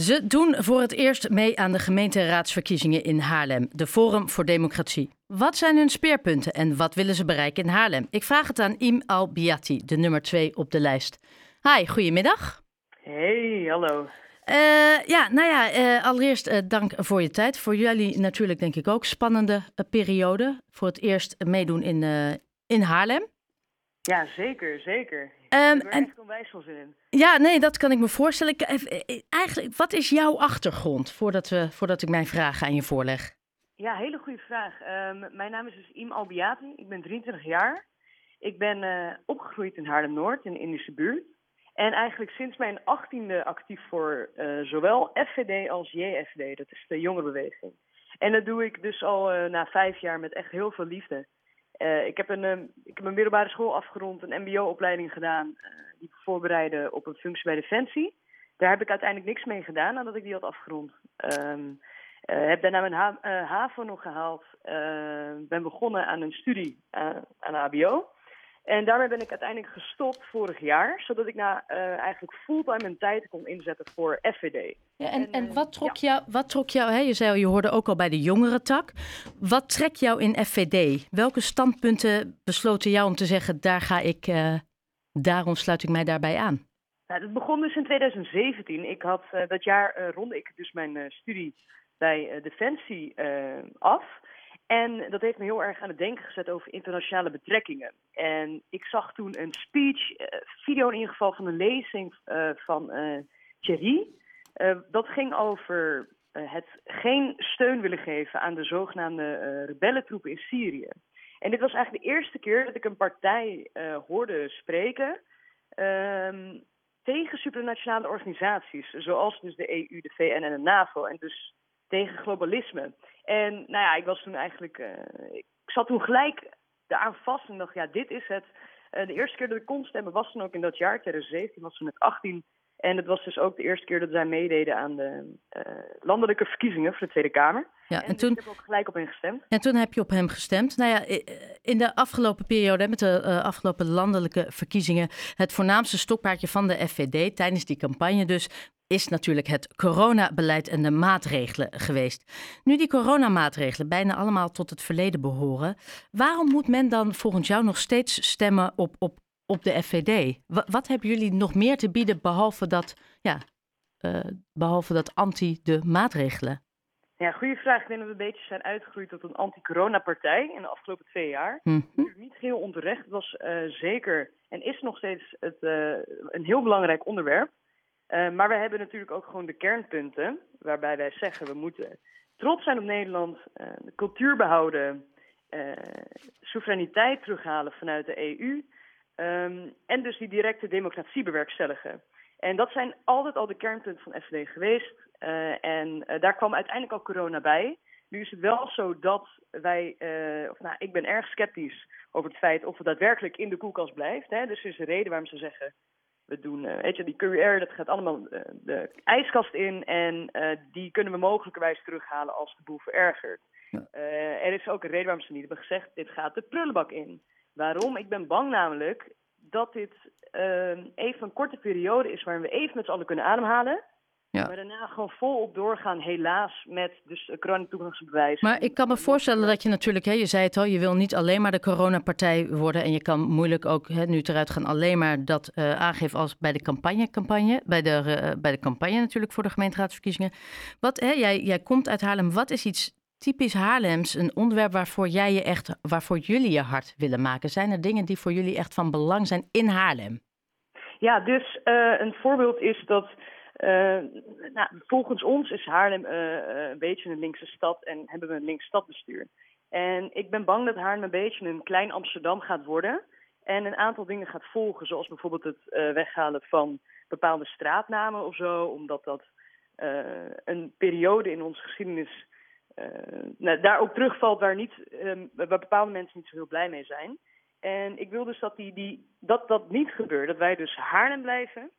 Ze doen voor het eerst mee aan de gemeenteraadsverkiezingen in Haarlem, de Forum voor Democratie. Wat zijn hun speerpunten en wat willen ze bereiken in Haarlem? Ik vraag het aan Im Al-Biati, de nummer twee op de lijst. Hi, goedemiddag. Hey, hallo. Uh, ja, nou ja, uh, allereerst uh, dank voor je tijd. Voor jullie natuurlijk denk ik ook spannende periode. Voor het eerst meedoen in, in Haarlem. Ja, zeker, zeker. Um, ik heb er echt onwijs zin in. Ja, nee, dat kan ik me voorstellen. Ik, eigenlijk, wat is jouw achtergrond voordat, we, voordat ik mijn vragen aan je voorleg? Ja, hele goede vraag. Um, mijn naam is dus Im Albiati. Ik ben 23 jaar. Ik ben opgegroeid in Haarlem-Noord, in de Indische buurt. En eigenlijk sinds mijn achttiende actief voor uh, zowel FVD als JFD, dat is de jongerenbeweging. En dat doe ik dus al uh, na vijf jaar met echt heel veel liefde. Uh, ik, heb een, ik heb een middelbare school afgerond, een mbo-opleiding gedaan, die ik voorbereidde op een functie bij Defensie. Daar heb ik uiteindelijk niks mee gedaan nadat ik die had afgerond. Um, heb daarna mijn ha HAVO nog gehaald. ben begonnen aan een studie aan de HBO. En daarmee ben ik uiteindelijk gestopt vorig jaar, zodat ik na uh, eigenlijk fulltime mijn tijd kon inzetten voor FVD. Ja, en, en, wat trok jou, wat trok jou hè, je zei je hoorde ook al bij de jongere tak. Wat trekt jou in FVD? Welke standpunten besloten jou om te zeggen, daar ga ik, uh, daarom sluit ik mij daarbij aan? Nou, dat begon dus in 2017. Ik had, uh, dat jaar ronde ik dus mijn studie bij Defensie af. En dat heeft me heel erg aan het denken gezet over internationale betrekkingen. En ik zag toen een speech, uh, video in ieder geval van een lezing uh, van uh, Thierry. dat ging over het geen steun willen geven aan de zogenaamde rebellentroepen in Syrië. En dit was eigenlijk de eerste keer dat ik een partij hoorde spreken ehm, tegen supranationale organisaties, zoals dus de EU, de VN en de NAVO. En dus tegen globalisme. En nou ja, ik was toen eigenlijk. Uh, ik zat toen gelijk daaraan vast en dacht, ja, dit is het. Uh, de eerste keer dat ik kon stemmen was toen ook in dat jaar, 2017, was toen met 18. En het was dus ook de eerste keer dat zij meededen aan de uh, landelijke verkiezingen voor de Tweede Kamer. Ja, en, en toen, ik heb ook gelijk op hem gestemd. En toen heb je op hem gestemd. Nou ja, in de afgelopen periode, met de uh, afgelopen landelijke verkiezingen, het voornaamste stokpaardje van de FVD tijdens die campagne dus is natuurlijk het coronabeleid en de maatregelen geweest. Nu die coronamaatregelen bijna allemaal tot het verleden behoren, waarom moet men dan volgens jou nog steeds stemmen op, op, op de FVD? Wat, wat hebben jullie nog meer te bieden behalve dat, ja, uh, behalve dat anti de maatregelen? Ja, goede vraag. Ik denk dat we een beetje zijn uitgegroeid tot een anti-corona-partij in de afgelopen twee jaar. Mm -hmm. Niet heel onterecht. Het was uh, zeker en is nog steeds het, uh, een heel belangrijk onderwerp. Uh, maar we hebben natuurlijk ook gewoon de kernpunten, waarbij wij zeggen we moeten trots zijn op Nederland, uh, de cultuur behouden, uh, soevereiniteit terughalen vanuit de EU ehm, en dus die directe democratie bewerkstelligen. En dat zijn altijd al de kernpunten van FVD geweest. en daar kwam uiteindelijk al corona bij. Nu is het wel zo dat wij, of nou, ik ben erg sceptisch over het feit of het daadwerkelijk in de koelkast blijft. Hè. Dus er is een reden waarom ze zeggen we doen, uh, weet je, die QR, dat gaat allemaal uh, de ijskast in en uh, die kunnen we mogelijkerwijs terughalen als de boel verergert. Ja. er is ook een reden waarom ze niet hebben gezegd, dit gaat de prullenbak in. Waarom? Ik ben bang namelijk dat dit even een korte periode is waarin we even met z'n allen kunnen ademhalen. Ja. Maar daarna gewoon volop doorgaan, helaas, met dus coronatoegangsbewijs. Maar ik kan me voorstellen dat je natuurlijk, hè, je zei het al, je wil niet alleen maar de coronapartij worden. En je kan moeilijk ook hè, nu eruit gaan alleen maar dat uh, aangeven als bij de campagne, campagne bij, de, uh, bij de campagne natuurlijk voor de gemeenteraadsverkiezingen. Wat, hè, jij, jij komt uit Haarlem, wat is iets typisch Haarlems, een onderwerp waarvoor jij je echt, waarvoor jullie je hart willen maken? Zijn er dingen die voor jullie echt van belang zijn in Haarlem? Ja, dus uh, een voorbeeld is dat nou, volgens ons is Haarlem uh, een beetje een linkse stad en hebben we een links stadbestuur. En ik ben bang dat Haarlem een beetje een klein Amsterdam gaat worden. En een aantal dingen gaat volgen, zoals bijvoorbeeld het weghalen van bepaalde straatnamen of zo. Omdat dat een periode in onze geschiedenis nou, daar ook terugvalt waar, niet, waar bepaalde mensen niet zo heel blij mee zijn. En ik wil dus dat die, die, dat, dat niet gebeurt. Dat wij dus Haarlem blijven.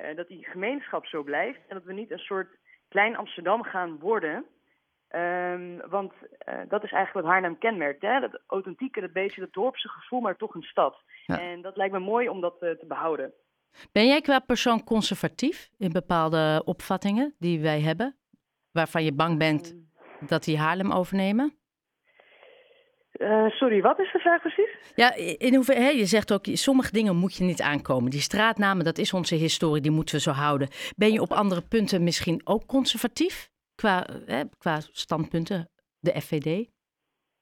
Uh, dat die gemeenschap zo blijft en dat we niet een soort klein Amsterdam gaan worden. Um, want uh, dat is eigenlijk wat Haarlem kenmerkt. Hè? Dat authentieke, dat beetje dat dorpse gevoel, maar toch een stad. Ja. En dat lijkt me mooi om dat uh, te behouden. Ben jij qua persoon conservatief in bepaalde opvattingen die wij hebben, waarvan je bang bent ehm. dat die Haarlem overnemen? Uh, sorry, wat is de vraag precies? Ja, in hoeverre, hè, je zegt ook, sommige dingen moet je niet aankomen. Die straatnamen, dat is onze historie, die moeten we zo houden. Ben je op andere punten misschien ook conservatief qua, hè, qua standpunten, de FVD?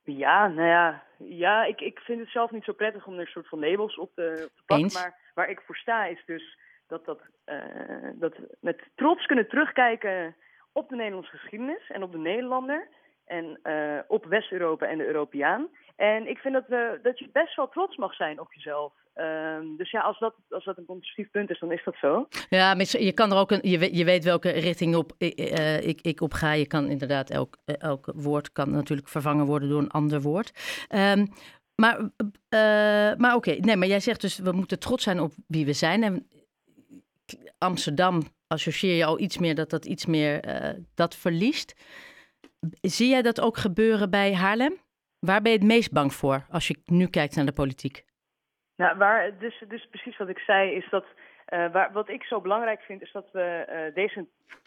Ja, nou ja, ja ik, ik vind het zelf niet zo prettig om er een soort van labels op te, op te pakken. Maar waar ik voor sta is dus dat, dat, uh, dat met trots kunnen terugkijken op de Nederlandse geschiedenis en op de Nederlander en uh, op West-Europa en de Europeaan. En ik vind dat, we, dat je best wel trots mag zijn op jezelf. Uh, dus ja, als dat, als dat een constructief punt is, dan is dat zo. Ja, je kan er ook een, je, weet, je weet welke richting op, uh, ik, ik op ga. Je kan inderdaad, elk, elk woord kan natuurlijk vervangen worden door een ander woord. Um, maar maar oké, nee, maar jij zegt dus, we moeten trots zijn op wie we zijn. En Amsterdam associeer je al iets meer dat dat iets meer dat verliest. Zie jij dat ook gebeuren bij Haarlem? Waar ben je het meest bang voor als je nu kijkt naar de politiek? Nou, waar, dus, dus precies wat ik zei is dat. Uh, waar, wat ik zo belangrijk vind, is dat we uh, deze,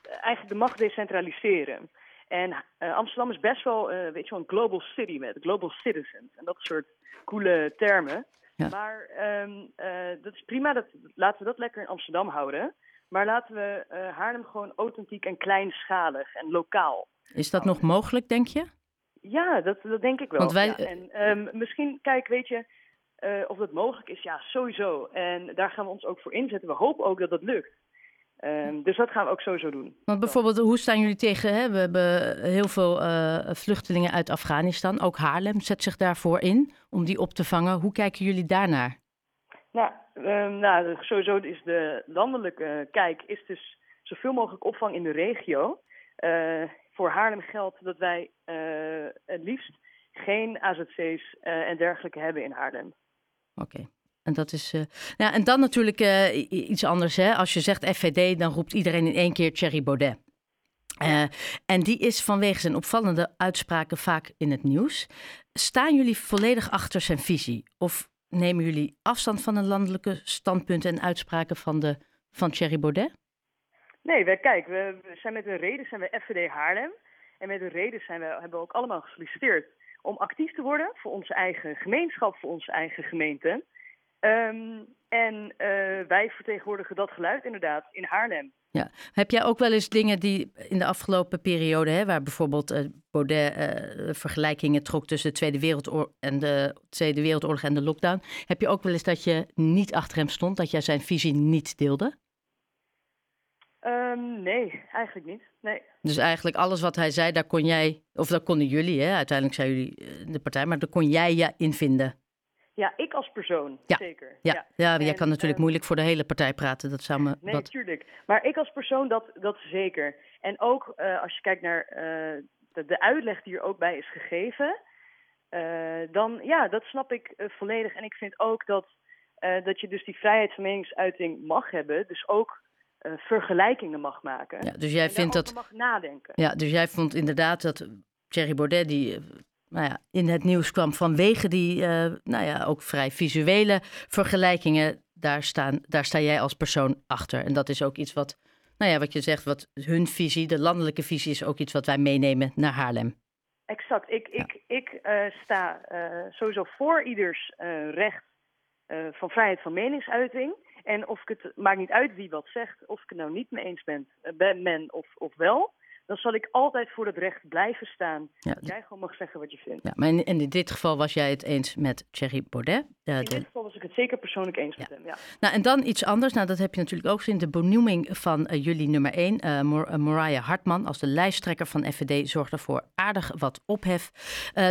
eigenlijk de macht decentraliseren. En uh, Amsterdam is best wel, weet je wel, een global city met global citizens en dat soort coole termen. Ja. Maar um, dat is prima, dat, laten we dat lekker in Amsterdam houden. Maar laten we Haarlem gewoon authentiek en kleinschalig en lokaal is dat nog mogelijk, denk je? Ja, dat, dat denk ik wel. Want wij... En um, misschien, kijk, weet je, uh, of dat mogelijk is, ja, sowieso. En daar gaan we ons ook voor inzetten. We hopen ook dat dat lukt. Um, dus dat gaan we ook sowieso doen. Want bijvoorbeeld, hoe staan jullie tegen? Hè? We hebben heel veel uh, vluchtelingen uit Afghanistan. Ook Haarlem zet zich daarvoor in om die op te vangen. Hoe kijken jullie daarnaar? Nou, um, nou sowieso is de landelijke kijk is dus zoveel mogelijk opvang in de regio. Uh, voor Haarlem geldt dat wij uh, het liefst geen AZC's eh, en dergelijke hebben in Haarlem. Oké. En dat is. Uh, ja, en dan natuurlijk iets anders. Hè? Als je zegt FVD, dan roept iedereen in één keer Thierry Baudet. en die is vanwege zijn opvallende uitspraken vaak in het nieuws. Staan jullie volledig achter zijn visie? Of nemen jullie afstand van een landelijke standpunten en uitspraken van, de, van Thierry Baudet? Nee, we, kijk, we, zijn met een reden zijn we FVD Haarlem. En met een reden zijn we, hebben we ook allemaal gesolliciteerd om actief te worden voor onze eigen gemeenschap, voor onze eigen gemeente. Um, en uh, wij vertegenwoordigen dat geluid inderdaad in Haarlem. Ja. Heb jij ook wel eens dingen die in de afgelopen periode, hè, waar bijvoorbeeld uh, Baudet uh, vergelijkingen trok tussen de Tweede Wereldoorlog en de Tweede Wereldoorlog en de lockdown, heb je ook wel eens dat je niet achter hem stond, dat jij zijn visie niet deelde? Um, nee, eigenlijk niet. Nee. Dus eigenlijk alles wat hij zei, daar kon jij, of daar konden jullie, hè? uiteindelijk zijn jullie eh, de partij, maar daar kon jij je in vinden. Ja, ik als persoon, ja. zeker. Ja, ja. ja jij kan natuurlijk ehm, moeilijk voor de hele partij praten. Dat zou me. Nee, natuurlijk. Maar ik als persoon, dat, dat zeker. En ook uh, als je kijkt naar uh, de, de, uitleg die er ook bij is gegeven, uh, dan ja, dat snap ik volledig. En ik vind ook dat, dat je dus die vrijheid van meningsuiting mag hebben. Dus ook uh, vergelijkingen mag maken. Ja, dus jij vindt dat. mag nadenken. Ja, dus jij vond inderdaad dat Thierry Baudet, die uh, nou ja, in het nieuws kwam vanwege die, uh, nou ja, ook vrij visuele vergelijkingen. Daar, staan, daar sta jij als persoon achter. En dat is ook iets wat, nou ja, wat je zegt, wat hun visie, de landelijke visie, is ook iets wat wij meenemen naar Haarlem. Exact. Ik, ja. ik, ik sta sowieso voor ieders recht van vrijheid van meningsuiting. En of ik het, maakt niet uit wie wat zegt, of ik het nou niet mee eens ben, eh, ben of, of wel dan zal ik altijd voor het recht blijven staan. Ja. Dat jij gewoon mag zeggen wat je vindt. Ja, maar in, in dit geval was jij het eens met Thierry Baudet. Uh, in dit geval was ik het zeker persoonlijk eens met hem, ja. Nou, en dan iets anders. Nou, dat heb je natuurlijk ook gezien. De benoeming van uh, jullie nummer 1, uh, Mariah Hartman, als de lijsttrekker van FVD, zorgde voor aardig wat ophef.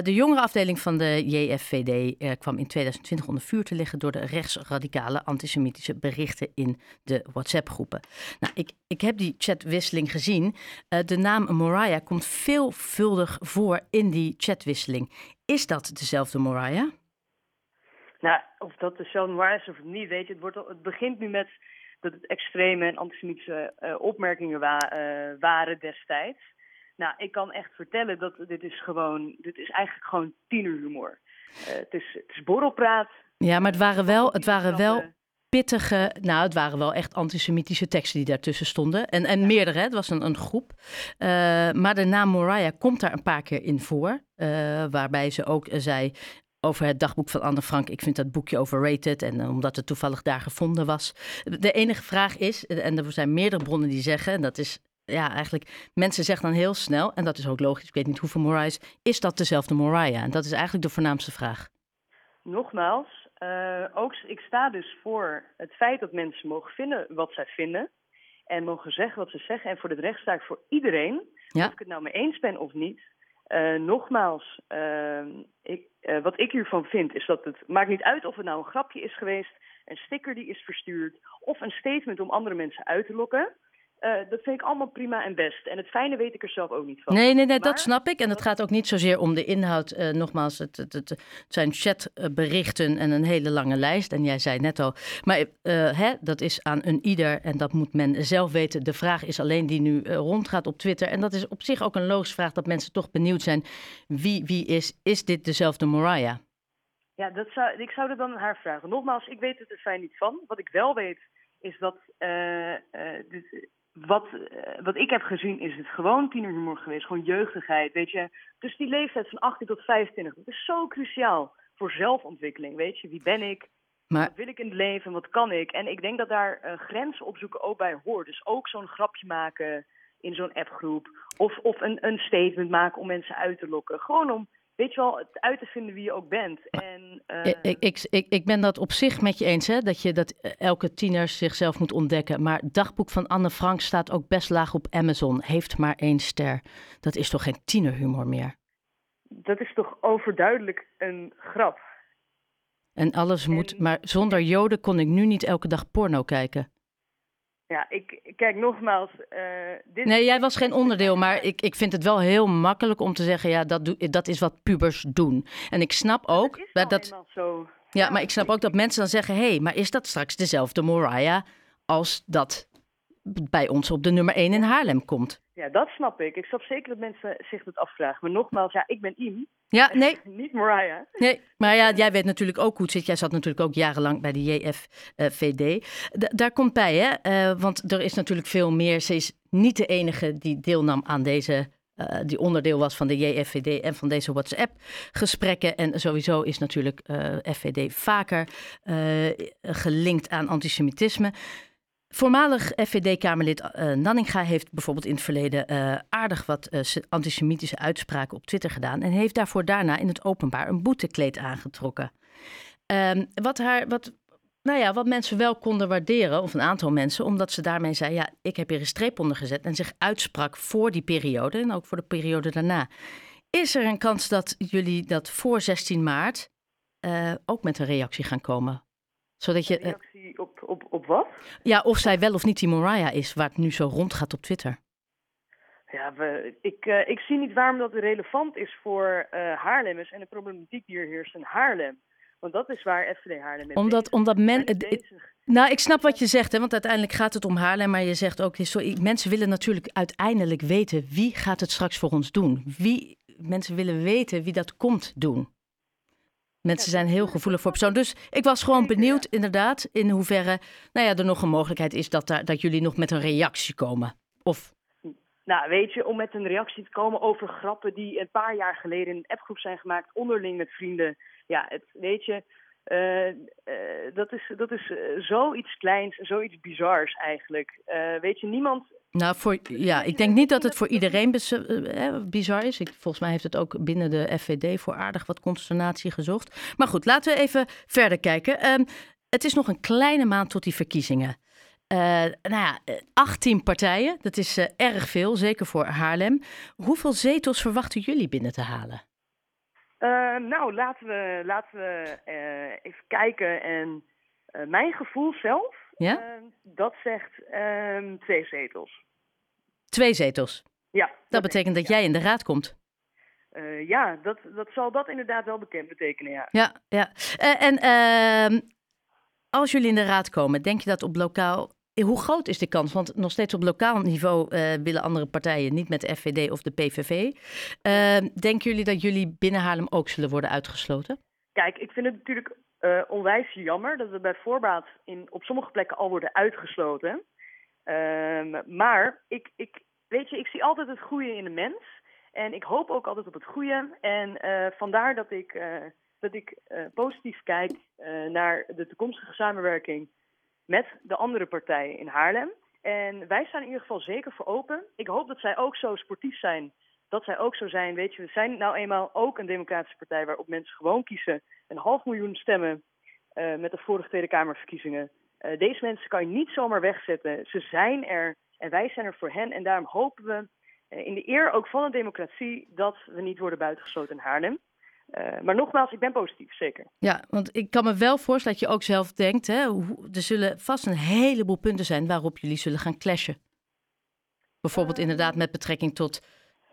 de jongere afdeling van de JFVD kwam in 2020 onder vuur te liggen door de rechtsradicale antisemitische berichten in de WhatsApp-groepen. Nou, ik, ik heb die chatwisseling gezien. de naam Moriah komt veelvuldig voor in die chatwisseling. Is dat dezelfde Moriah? Nou, of dat dezelfde Moriah is of niet, weet je. Het, wordt, het begint nu met dat het extreme en antisemitische uh, opmerkingen wa uh, waren destijds. Nou, ik kan echt vertellen dat dit is gewoon, dit is eigenlijk gewoon tienerhumor. Uh, het, is, het is borrelpraat. Ja, maar het waren wel, het waren wel pittige, nou het waren wel echt antisemitische teksten die daartussen stonden. En, en meerdere, het was een, een groep. Uh, maar de naam Moriah komt daar een paar keer in voor. Uh, waarbij ze ook zei, over het dagboek van Anne Frank. Ik vind dat boekje overrated en omdat het toevallig daar gevonden was. De enige vraag is, en er zijn meerdere bronnen die zeggen, en dat is ja, eigenlijk, mensen zeggen dan heel snel, en dat is ook logisch, ik weet niet hoeveel Moriah is, dat dezelfde Moriah? En dat is eigenlijk de voornaamste vraag. Nogmaals, uh, ook, ik sta dus voor het feit dat mensen mogen vinden wat zij vinden. En mogen zeggen wat ze zeggen. En voor de recht sta ik voor iedereen. Of ik het nou mee eens ben of niet. Uh, nogmaals, uh, ik, uh, wat ik hiervan vind is dat het maakt niet uit of het nou een grapje is geweest, een sticker die is verstuurd of een statement om andere mensen uit te lokken. Uh, dat vind ik allemaal prima en best. En het fijne weet ik er zelf ook niet van. Nee, nee, nee dat snap ik. En het gaat ook niet zozeer om de inhoud. Uh, nogmaals, het, het, het, zijn chatberichten en een hele lange lijst. En jij zei net al, maar uh, hè, dat is aan een ieder en dat moet men zelf weten. De vraag is alleen die nu rondgaat op Twitter. En dat is op zich ook een logische vraag dat mensen toch benieuwd zijn. Wie, wie is, is dit dezelfde Mariah? Ja, dat zou, ik zou er dan aan haar vragen. Nogmaals, ik weet het er fijn niet van. Wat ik wel weet is dat dit, wat, uh, wat ik heb gezien is het gewoon tienerhumor geweest. Gewoon jeugdigheid, weet je. Dus die leeftijd van 18 tot 25, dat is zo cruciaal voor zelfontwikkeling, weet je. Wie ben ik? Maar... Wat wil ik in het leven? Wat kan ik? En ik denk dat daar uh, grenzen opzoeken ook bij hoort. Dus ook zo'n grapje maken in zo'n appgroep. Of, of een, een statement maken om mensen uit te lokken. Gewoon om weet je wel, het uit te vinden wie je ook bent. En, uh... ik, ik, ik, ik ben dat op zich met je eens, hè, dat je dat elke tiener zichzelf moet ontdekken. Maar het dagboek van Anne Frank staat ook best laag op Amazon. Heeft maar één ster. Dat is toch geen tienerhumor meer? Dat is toch overduidelijk een grap. En alles moet, maar zonder Joden kon ik nu niet elke dag porno kijken. Ja, ik kijk nogmaals. Uh, dit nee, jij was geen onderdeel, maar ik, ik vind het wel heel makkelijk om te zeggen: ja, dat, doe, dat is wat pubers doen. En ik snap ook. Dat is dat, zo. Ja, maar ik snap ook dat mensen dan zeggen: hé, hey, maar is dat straks dezelfde Moriah als dat bij ons op de nummer 1 in Haarlem komt? Ja, dat snap ik. Ik snap zeker dat mensen zich dat afvragen. Maar nogmaals, ja, ik ben Iem. Ja, nee. Niet Mariah. Nee, maar ja, jij weet natuurlijk ook hoe het zit. Jij zat natuurlijk ook jarenlang bij de JFVD. daar komt bij, hè? Uh, want er is natuurlijk veel meer. Ze is niet de enige die deelnam aan deze uh, die onderdeel was van de JFVD en van deze WhatsApp-gesprekken. En sowieso is natuurlijk uh, FVD vaker uh, gelinkt aan antisemitisme. Voormalig FVD-Kamerlid uh, Nanninga heeft bijvoorbeeld in het verleden uh, aardig wat uh, antisemitische uitspraken op Twitter gedaan. En heeft daarvoor daarna in het openbaar een boetekleed aangetrokken. Um, wat, haar, wat, nou ja, wat mensen wel konden waarderen, of een aantal mensen, omdat ze daarmee zei: Ja, ik heb hier een streep onder gezet. En zich uitsprak voor die periode en ook voor de periode daarna. Is er een kans dat jullie dat voor 16 maart ook met een reactie gaan komen? Zodat je, een reactie op, op, op wat? Ja, of zij wel of niet die Mariah is, waar het nu zo rondgaat op Twitter. Ja, we, ik, uh, ik zie niet waarom dat relevant is voor uh, Haarlemmers en de problematiek die er heerst in Haarlem. Want dat is waar FVD Haarlem is. Omdat, omdat men. Nou, ik snap wat je zegt, hè, want uiteindelijk gaat het om Haarlem. Maar je zegt ook, sorry, mensen willen natuurlijk uiteindelijk weten wie gaat het straks voor ons doen. Wie, mensen willen weten wie dat komt doen. Mensen zijn heel gevoelig voor persoon. Dus ik was gewoon benieuwd, inderdaad, in hoeverre nou ja, er nog een mogelijkheid is dat, daar, dat jullie nog met een reactie komen. Of nou, weet je, om met een reactie te komen over grappen die een paar jaar geleden in een appgroep zijn gemaakt, onderling met vrienden. Ja, het, weet je, uh, uh, dat is, dat is uh, zoiets kleins, zoiets bizars eigenlijk. weet je, niemand nou, voor, ja, ik denk niet dat het voor iedereen eh, bizar is. Ik, volgens mij heeft het ook binnen de FVD voor aardig wat consternatie gezocht. Maar goed, laten we even verder kijken. Um, het is nog een kleine maand tot die verkiezingen. Uh, nou ja, 18 partijen, dat is uh, erg veel, zeker voor Haarlem. Hoeveel zetels verwachten jullie binnen te halen? Uh, nou, laten we, laten we even kijken. En mijn gevoel zelf, ja? dat zegt ehm, twee zetels. Twee zetels? Ja. Dat, betekent dat jij in de raad komt? Uh, ja, dat, dat zal dat inderdaad wel bekend betekenen, ja. Ja, ja. Uh, en uh, als jullie in de raad komen, denk je dat op lokaal... Hoe groot is de kans? Want nog steeds op lokaal niveau willen andere partijen niet met de FVD of de PVV. Ehm, denken jullie dat jullie binnen Haarlem ook zullen worden uitgesloten? Kijk, ik vind het natuurlijk onwijs jammer dat we bij voorbaat in, op sommige plekken al worden uitgesloten. Ehm, maar ik, ik, weet je, ik zie altijd het goede in de mens. En ik hoop ook altijd op het goede. En vandaar dat ik, dat ik positief kijk naar de toekomstige samenwerking met de andere partijen in Haarlem. En wij staan in ieder geval zeker voor open. Ik hoop dat zij ook zo sportief zijn. Dat zij ook zo zijn. Weet je, we zijn nou eenmaal ook een democratische partij waarop mensen gewoon kiezen. Een half miljoen stemmen met de vorige Tweede Kamerverkiezingen. Uh, deze mensen kan je niet zomaar wegzetten. Ze zijn er en wij zijn er voor hen. En daarom hopen we uh, in de eer ook van de democratie dat we niet worden buitengesloten in Haarlem. Uh, maar nogmaals, ik ben positief, zeker. Ja, want ik kan me wel voorstellen dat je ook zelf denkt... Hè, er zullen vast een heleboel punten zijn waarop jullie zullen gaan clashen. Bijvoorbeeld uh, inderdaad met betrekking tot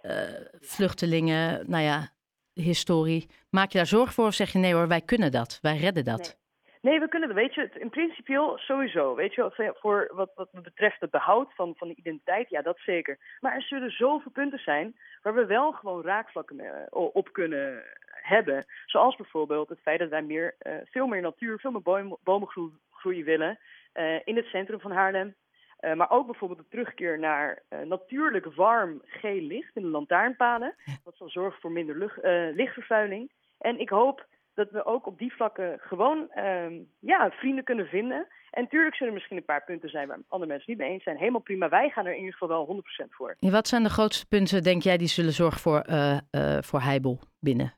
uh, vluchtelingen, nou ja, historie. Maak je daar zorg voor of zeg je nee hoor, wij kunnen dat, wij redden dat? Nee. Nee, we kunnen. Weet je, in principe sowieso. Weet je, voor wat, wat betreft het behoud van, van de identiteit, ja, dat zeker. Maar er zullen zoveel punten zijn waar we wel gewoon raakvlakken op kunnen hebben. Zoals bijvoorbeeld het feit dat wij meer, uh, veel meer natuur, veel meer boom, bomengroei willen uh, in het centrum van Haarlem. Uh, maar ook bijvoorbeeld de terugkeer naar natuurlijk warm geel licht in de lantaarnpalen. Dat zal zorgen voor minder lucht, lichtvervuiling. En ik hoop dat we ook op die vlakken gewoon ehm, ja, vrienden kunnen vinden. En tuurlijk zullen er misschien een paar punten zijn waar andere mensen niet mee eens zijn. Helemaal prima. Wij gaan er in ieder geval wel 100% voor. En wat zijn de grootste punten, denk jij, die zullen zorgen voor, uh, uh, voor Heibel binnen?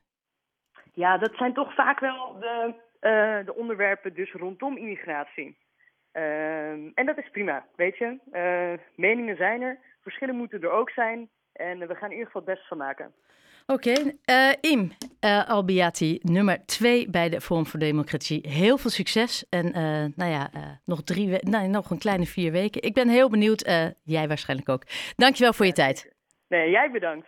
Ja, dat zijn toch vaak wel de, uh, de onderwerpen dus rondom immigratie. en dat is prima, weet je. meningen zijn er, verschillen moeten er ook zijn. En we gaan in ieder geval het beste van maken. Oké, okay. Im uh, Albiati, nummer twee bij de Forum voor Democratie. Heel veel succes en uh, nou ja, nog, drie we- nee, nog een kleine vier weken. Ik ben heel benieuwd, jij waarschijnlijk ook. Dankjewel voor je tijd. Nee, jij bedankt.